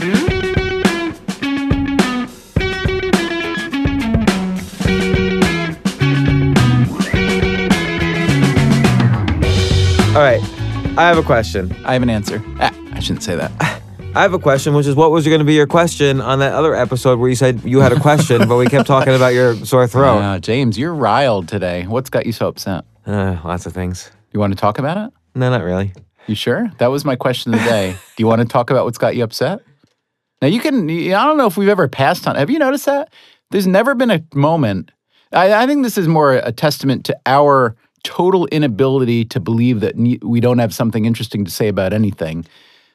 All right. I have a question. I have an answer. Ah, I shouldn't say that. I have a question, which is what was going to be your question on that other episode where you said you had a question, but we kept talking about your sore throat? Uh, James, you're riled today. What's got you so upset? Uh, lots of things. You want to talk about it? No, not really. You sure? That was my question of the day. Do you want to talk about what's got you upset? Now you can. I don't know if we've ever passed on. Have you noticed that? There's never been a moment. I, I think this is more a testament to our total inability to believe that we don't have something interesting to say about anything.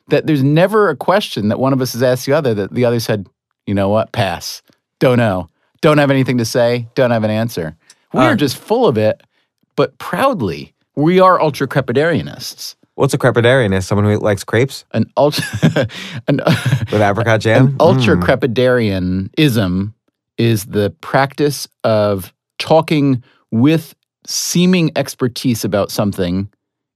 That there's never a question that one of us has asked the other that the other said, you know what, pass, don't know, don't have anything to say, don't have an answer. We Uh. are just full of it, but proudly, we are ultra crepidarianists. What's a crepidarian? Is someone who likes crepes An ultra, an, with apricot jam? an ultra hmm. crepidarianism is the practice of talking with seeming expertise about something,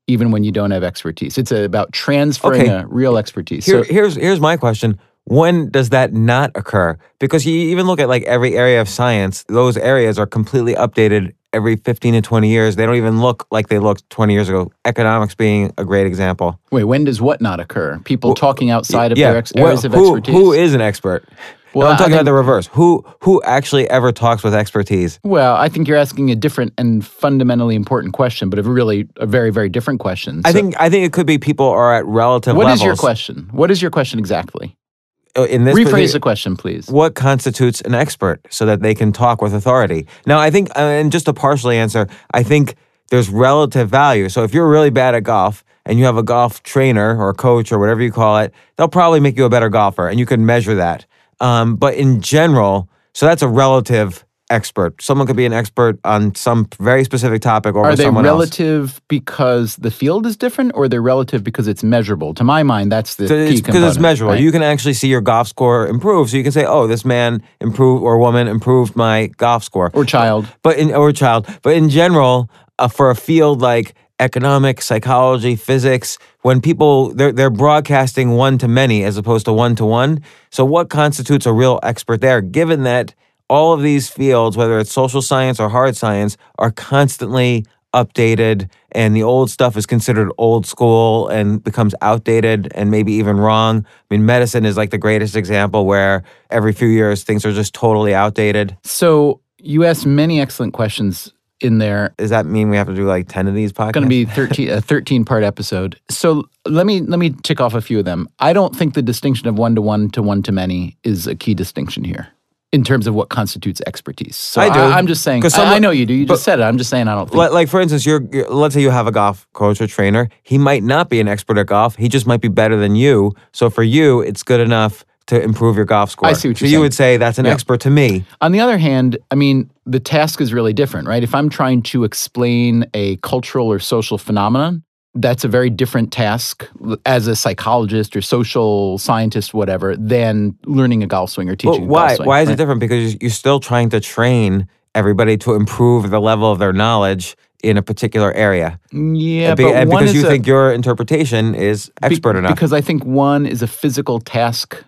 even when you don't have expertise. It's about transferring Okay. a real expertise. Here, so, here's here's my question. When does that not occur? Because you even look at like every area of science, those areas are completely updated every 15 to 20 years. They don't even look like they looked 20 years ago. Economics being a great example. wait, when does what not occur? People talking outside of yeah, their ex- well, areas of expertise. who is an expert? No, Well, I'm I talking about the reverse. Who who actually ever talks with expertise? well, I think you're asking a different and fundamentally important question, but a really a very very different question. I think I think it could be people are at relative What is levels. your question? What is your question exactly? Uh, In this Rephrase the question, please. what constitutes an expert so that they can talk with authority. Now, I think, uh, and just to partially answer, I think there's relative value. So if you're really bad at golf and you have a golf trainer or coach or whatever you call it, they'll probably make you a better golfer and you can measure that. Um, but in general, so that's a relative expert. Someone could be an expert on some very specific topic over Are they someone else. relative because the field is different, or they're relative because it's measurable? To my mind, that's the So key it's because it's measurable. right? You can actually see your golf score improve. So you can say, "Oh, this man improved or woman improved my golf score." or child. but in or child, but in general, uh, for a field like economics, psychology, physics, when people they're they're broadcasting one to many as opposed to one to one. So what constitutes a real expert there? Given that all of these fields, whether it's social science or hard science, are constantly updated and the old stuff is considered old school and becomes outdated and maybe even wrong. I mean, medicine is like the greatest example where every few years things are just totally outdated. So you asked many excellent questions in there. Does that mean we have to do like 10 of these podcasts? It's Going to be 13 a 13 part episode. So let me let me tick off a few of them. I don't think the distinction of one to one to one to many is a key distinction here in terms of what constitutes expertise. So I do. I, am just saying. 'Cause I, I know you do. You but- just said it. I'm just saying. I don't think. like, for instance, you're, you're let's say you have a golf coach or trainer. He might not be an expert at golf. He just might be better than you. So for you, it's good enough to improve your golf score. I see what you're you saying. would say that's an Yeah. expert to me. On the other hand, I mean, the task is really different, right? If I'm trying to explain a cultural or social phenomenon, that's a very different task as a psychologist or social scientist, whatever, than learning a golf swing or Well, teaching a why? golf swing. Why is it different? Because you're still trying to train everybody to improve the level of their knowledge in a particular area. Yeah, be- but because you a- think your interpretation is be- expert enough. Because I think one is a physical task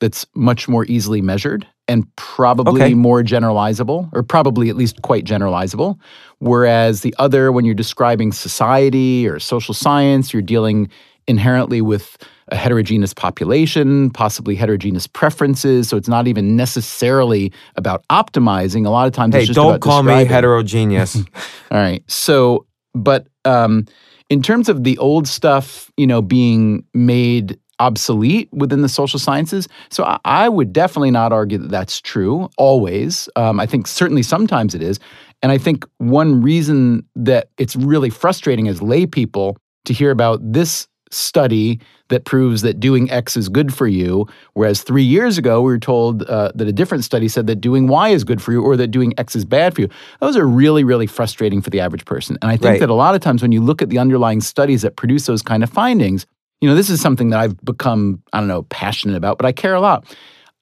that's much more easily measured and probably Okay. more generalizable, or probably at least quite generalizable. Whereas the other, when you're describing society or social science, you're dealing inherently with a heterogeneous population, possibly heterogeneous preferences. So it's not even necessarily about optimizing. A lot of times hey, it's just don't call me heterogeneous. All right. So, but um, in terms of the old stuff, you know, being made obsolete within the social sciences, so I, I would definitely not argue that that's true always. Um, I think certainly sometimes it is. And I think one reason that it's really frustrating as lay people to hear about this study that proves that doing X is good for you, whereas three years ago we were told uh, that a different study said that doing Y is good for you or that doing X is bad for you. Those are really, really frustrating for the average person. And I think Right. that a lot of times when you look at the underlying studies that produce those kind of findings, you know, this is something that I've become, I don't know, passionate about, but I care a lot.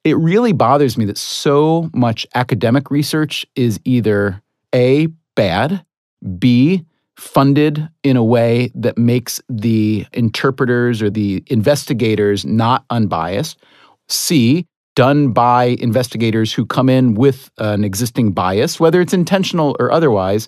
It really bothers me that so much academic research is either A, bad, B, funded in a way that makes the interpreters or the investigators not unbiased. C, done by investigators who come in with an existing bias, whether it's intentional or otherwise.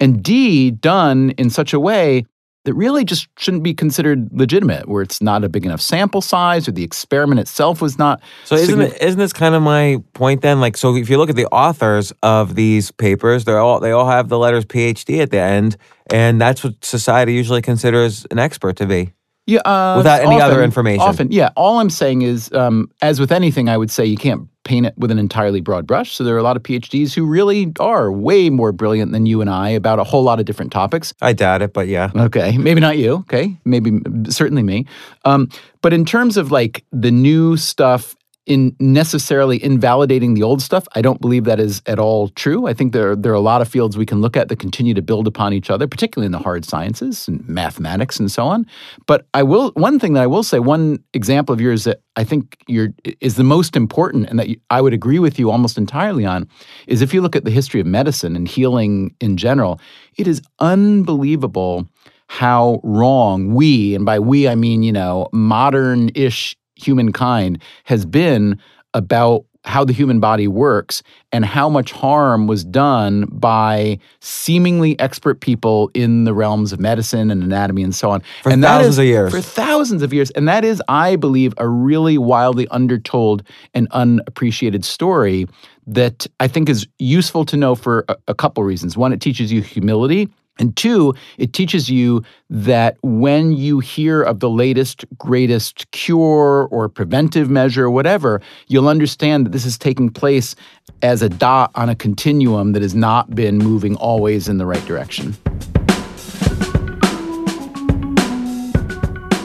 And D, done in such a way that really just shouldn't be considered legitimate, where it's not a big enough sample size or the experiment itself was not. So isn't it, isn't this kind of my point then? Like, so if you look at the authors of these papers, they're all they all have the letters PhD at the end, and that's what society usually considers an expert to be. Yeah, uh, without any often, other information. Often, yeah. All I'm saying is, um, as with anything, I would say you can't paint it with an entirely broad brush. So there are a lot of PhDs who really are way more brilliant than you and I about a whole lot of different topics. I doubt it, but yeah. Okay, maybe not you. Okay, maybe certainly me. Um, but in terms of like the new stuff in necessarily invalidating the old stuff. I don't believe that is at all true. I think there, there are a lot of fields we can look at that continue to build upon each other, particularly in the hard sciences and mathematics and so on. But I will one thing that I will say, one example of yours that I think you're, is the most important and that I would agree with you almost entirely on is if you look at the history of medicine and healing in general, it is unbelievable how wrong we, and by we I mean, you know, modern ish humankind has been about how the human body works and how much harm was done by seemingly expert people in the realms of medicine and anatomy and so on. For and thousands is, of years. For thousands of years. And that is, I believe, a really wildly undertold and unappreciated story that I think is useful to know for a, a couple reasons. One, it teaches you humility and two, it teaches you that when you hear of the latest, greatest cure or preventive measure or whatever, you'll understand that this is taking place as a dot on a continuum that has not been moving always in the right direction.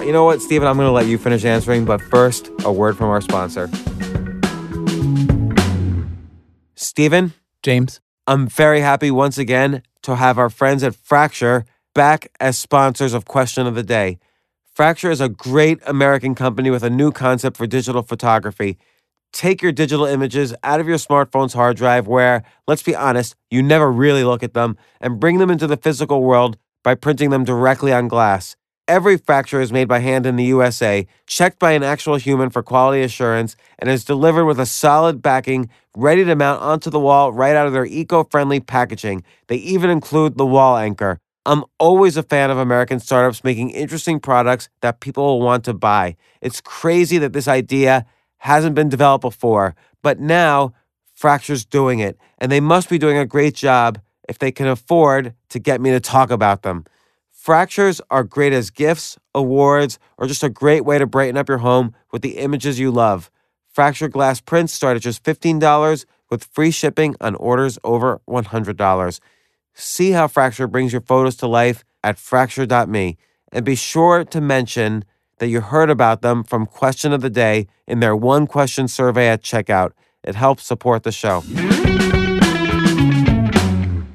You know what, Stephen? I'm going to let you finish answering, but first, a word from our sponsor. Stephen? James? I'm very happy once again to have our friends at Fracture back as sponsors of Question of the Day. Fracture is a great American company with a new concept for digital photography. Take your digital images out of your smartphone's hard drive, where, let's be honest, you never really look at them, and bring them into the physical world by printing them directly on glass. Every fracture is made by hand in the USA, checked by an actual human for quality assurance, and is delivered with a solid backing ready to mount onto the wall right out of their eco friendly packaging. They even include the wall anchor. I'm always a fan of American startups making interesting products that people will want to buy. It's crazy that this idea hasn't been developed before, but now Fracture's doing it, and they must be doing a great job if they can afford to get me to talk about them. Fractures are great as gifts, awards, or just a great way to brighten up your home with the images you love. Fracture glass prints start at just $15 with free shipping on orders over $100. See how Fracture brings your photos to life at fracture.me and be sure to mention that you heard about them from Question of the Day in their one question survey at checkout. It helps support the show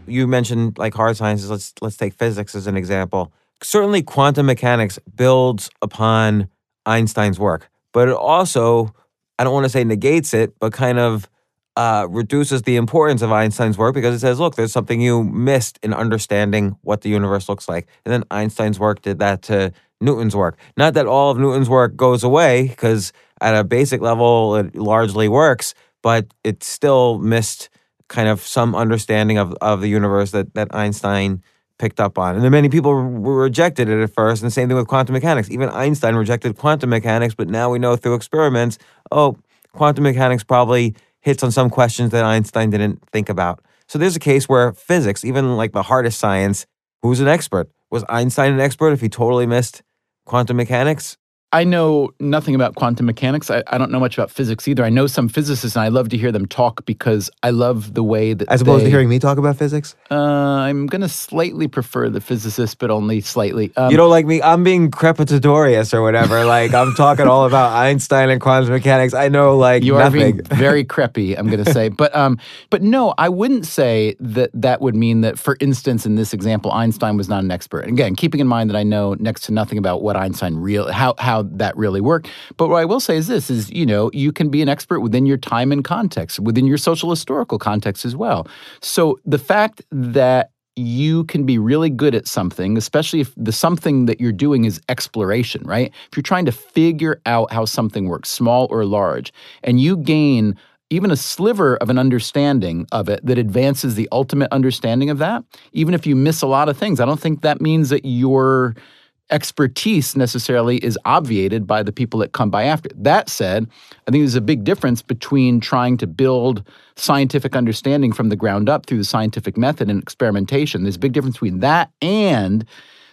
you mentioned like hard sciences. Let's let's take physics as an example. Certainly, quantum mechanics builds upon Einstein's work, but it also I don't want to say negates it, but kind of uh, reduces the importance of Einstein's work because it says, look, there's something you missed in understanding what the universe looks like. And then Einstein's work did that to Newton's work. Not that all of Newton's work goes away, because at a basic level, it largely works, but it still missed kind of some understanding of, of the universe that, that Einstein picked up on. And then many people rejected it at first, and the same thing with quantum mechanics. Even Einstein rejected quantum mechanics, but now we know through experiments, oh, quantum mechanics probably hits on some questions that Einstein didn't think about. So there's a case where physics, even like the hardest science, who's an expert? Was Einstein an expert if he totally missed quantum mechanics? I know nothing about quantum mechanics. I, I, don't know much about physics either. I know some physicists, and I love to hear them talk because I love the way that. As opposed they, to hearing me talk about physics. Uh, I'm going to slightly prefer the physicist, but only slightly. Um, you don't like me? I'm being crepitatorious or whatever. like I'm talking all about Einstein and quantum mechanics. I know like you nothing. are being very creppy. I'm going to say, but um, but no, I wouldn't say that that would mean that. For instance, in this example, Einstein was not an expert. And again, keeping in mind that I know next to nothing about what Einstein real how how that really worked. But what I will say is this: is you know you can be an expert within your time and context, within your social historical context as well. So the fact that you can be really good at something, especially if the something that you're doing is exploration, right? If you're trying to figure out how something works, small or large, and you gain even a sliver of an understanding of it that advances the ultimate understanding of that, even if you miss a lot of things, I don't think that means that you're expertise necessarily is obviated by the people that come by after. That said, I think there's a big difference between trying to build scientific understanding from the ground up through the scientific method and experimentation. There's a big difference between that and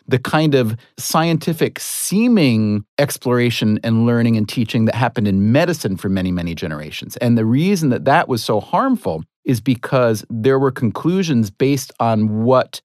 the kind of scientific seeming exploration and learning and teaching that happened in medicine for many, many generations. And the reason that that was so harmful is because there were conclusions based on what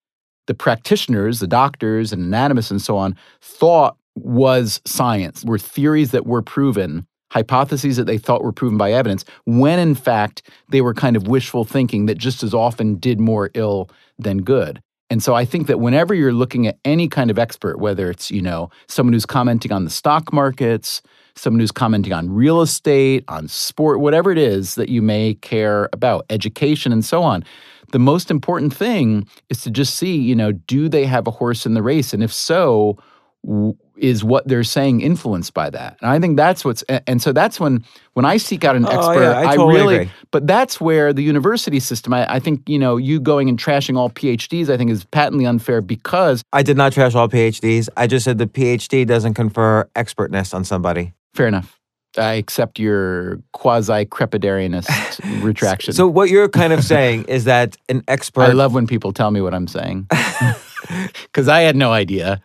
the practitioners, the doctors and anatomists and so on, thought was science, were theories that were proven, hypotheses that they thought were proven by evidence, when in fact they were kind of wishful thinking that just as often did more ill than good. And so I think that whenever you're looking at any kind of expert, whether it's, you know, someone who's commenting on the stock markets, someone who's commenting on real estate, on sport, whatever it is that you may care about, education and so on, the most important thing is to just see, you know, do they have a horse in the race? And if so, w- is what they're saying influenced by that? And I think that's what's, and so that's when, when I seek out an Oh, expert, yeah, I totally really, agree. but that's where the university system, I, I think, you know, you going and trashing all PhDs, I think is patently unfair because, I did not trash all PhDs. I just said the PhD doesn't confer expertness on somebody. fair enough. I accept your quasi crepidarianist retraction. So what you're kind of saying is that an expert. I love when people tell me what I'm saying because I had no idea.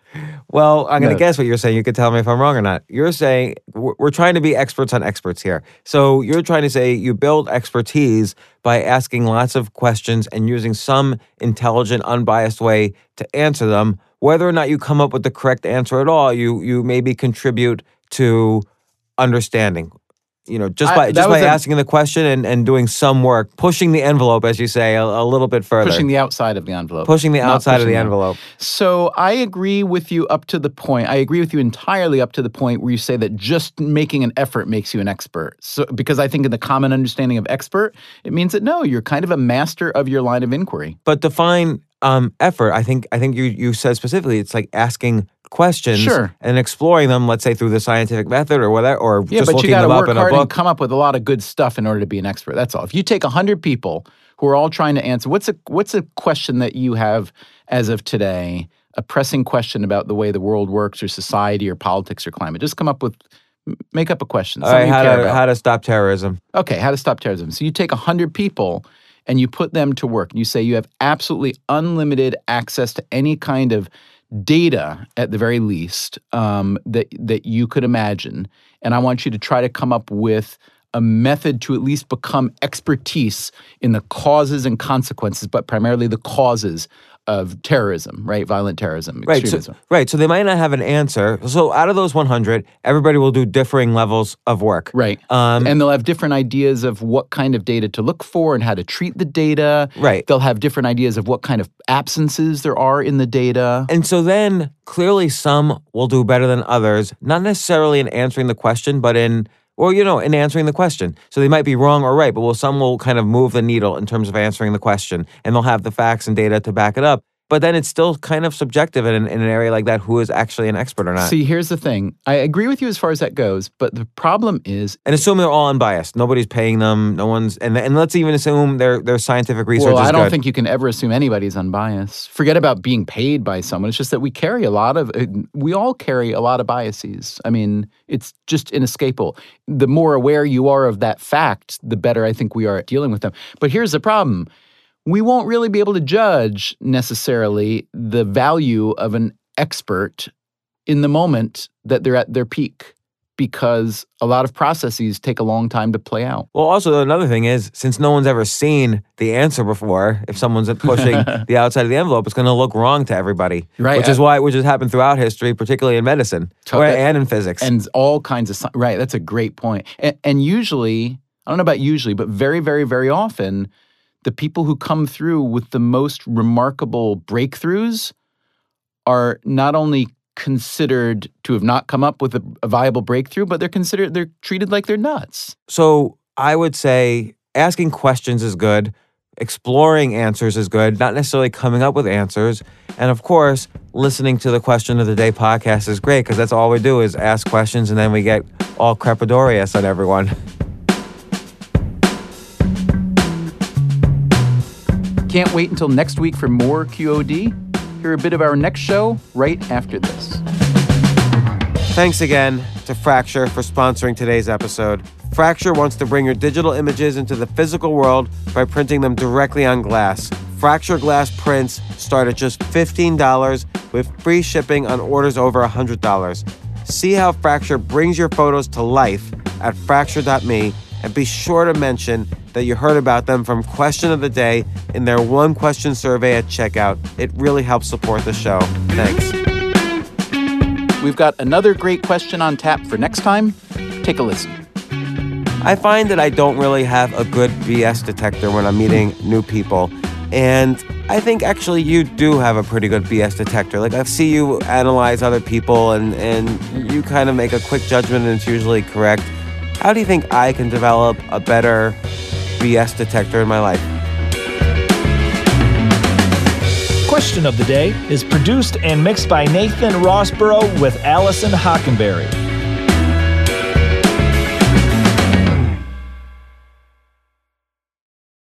Well, I'm going to No. guess what you're saying. You could tell me if I'm wrong or not. You're saying we're we're trying to be experts on experts here. So you're trying to say you build expertise by asking lots of questions and using some intelligent, unbiased way to answer them. Whether or not you come up with the correct answer at all, you you maybe contribute to understanding. You know, just by that just by a- asking the question and, and doing some work, pushing the envelope, as you say, a, a little bit further, Pushing the outside of the envelope. Pushing the outside of the envelope. So I agree with you up to the point. I agree with you entirely up to the point where you say that just making an effort makes you an expert. So because I think in the common understanding of expert, it means that no, you're kind of a master of your line of inquiry. but define um, effort. I think I think you you said specifically it's like asking questions Sure. and exploring them. Let's say through the scientific method or whatever, or Yeah, just but you looking got to them up work in a hard and come up with a lot of good stuff in order to be an expert. That's all. If you take hundred people who are all trying to answer, what's a what's a question that you have as of today, a pressing question about the way the world works or society or politics or climate? Just come up with, make up a question. All right, how to how to stop terrorism. Okay, how to stop terrorism. So you take 100 people and you put them to work. You say you have absolutely unlimited access to any kind of data at the very least um, that that you could imagine, and I want you to try to come up with a method to at least become expertise in the causes and consequences, but primarily the causes of terrorism, right? Violent terrorism, Right. So, right. So they might not have an answer. So out of those 100, everybody will do differing levels of work. Right. Um, and they'll have different ideas of what kind of data to look for and how to treat the data. Right. They'll have different ideas of what kind of absences there are in the data. And so then clearly some will do better than others, not necessarily in answering the question, but in or you know, in answering the question. So they might be wrong or right, but well some will kind of move the needle in terms of answering the question and they'll have the facts and data to back it up. But then it's still kind of subjective in, in an area like that who is actually an expert or not. See, here's the thing. I agree with you as far as that goes, but the problem is and assume they're all unbiased. Nobody's paying them. No one's and and let's even assume their their scientific research well, I don't good. think you can ever assume anybody's unbiased. Forget about being paid by someone. It's just that we carry a lot of, uh, we all carry a lot of biases. I mean, it's just inescapable. The more aware you are of that fact, the better I think we are at dealing with them. But here's the problem we won't really be able to judge necessarily the value of an expert in the moment that they're at their peak because a lot of processes take a long time to play out. Well, also another thing is since no one's ever seen the answer before, if someone's pushing the outside of the envelope, it's going to look wrong to everybody. Right. Which is why which has happened throughout history, particularly in medicine To- or, and in physics. and all kinds of right that's a great point and, and usually i don't know about usually but very very very often the people who come through with the most remarkable breakthroughs are not only considered to have not come up with a, a viable breakthrough but they're considered they're treated like they're nuts so I would say asking questions is good. exploring answers is good, not necessarily coming up with answers. And of course, listening to the question of the day podcast is great because that's all we do is ask questions and then we get all crepidorious on everyone. Can't wait until next week for more QOD. Hear a bit of our next show right after this. Thanks again to Fracture for sponsoring today's episode. Fracture wants to bring your digital images into the physical world by printing them directly on glass. Fracture glass prints start at just $15 with free shipping on orders over $100. See how Fracture brings your photos to life at fracture.me and be sure to mention that you heard about them from Question of the Day in their one question survey at checkout. It really helps support the show. Thanks. We've got another great question on tap for next time. Take a listen. I find that I don't really have a good BS detector when I'm meeting new people. And I think actually you do have a pretty good BS detector. Like I see you analyze other people and, and you kind of make a quick judgment and it's usually correct. How do you think I can develop a better BS detector in my life? Question of the Day is produced and mixed by Nathan Rossborough with Allison Hockenberry.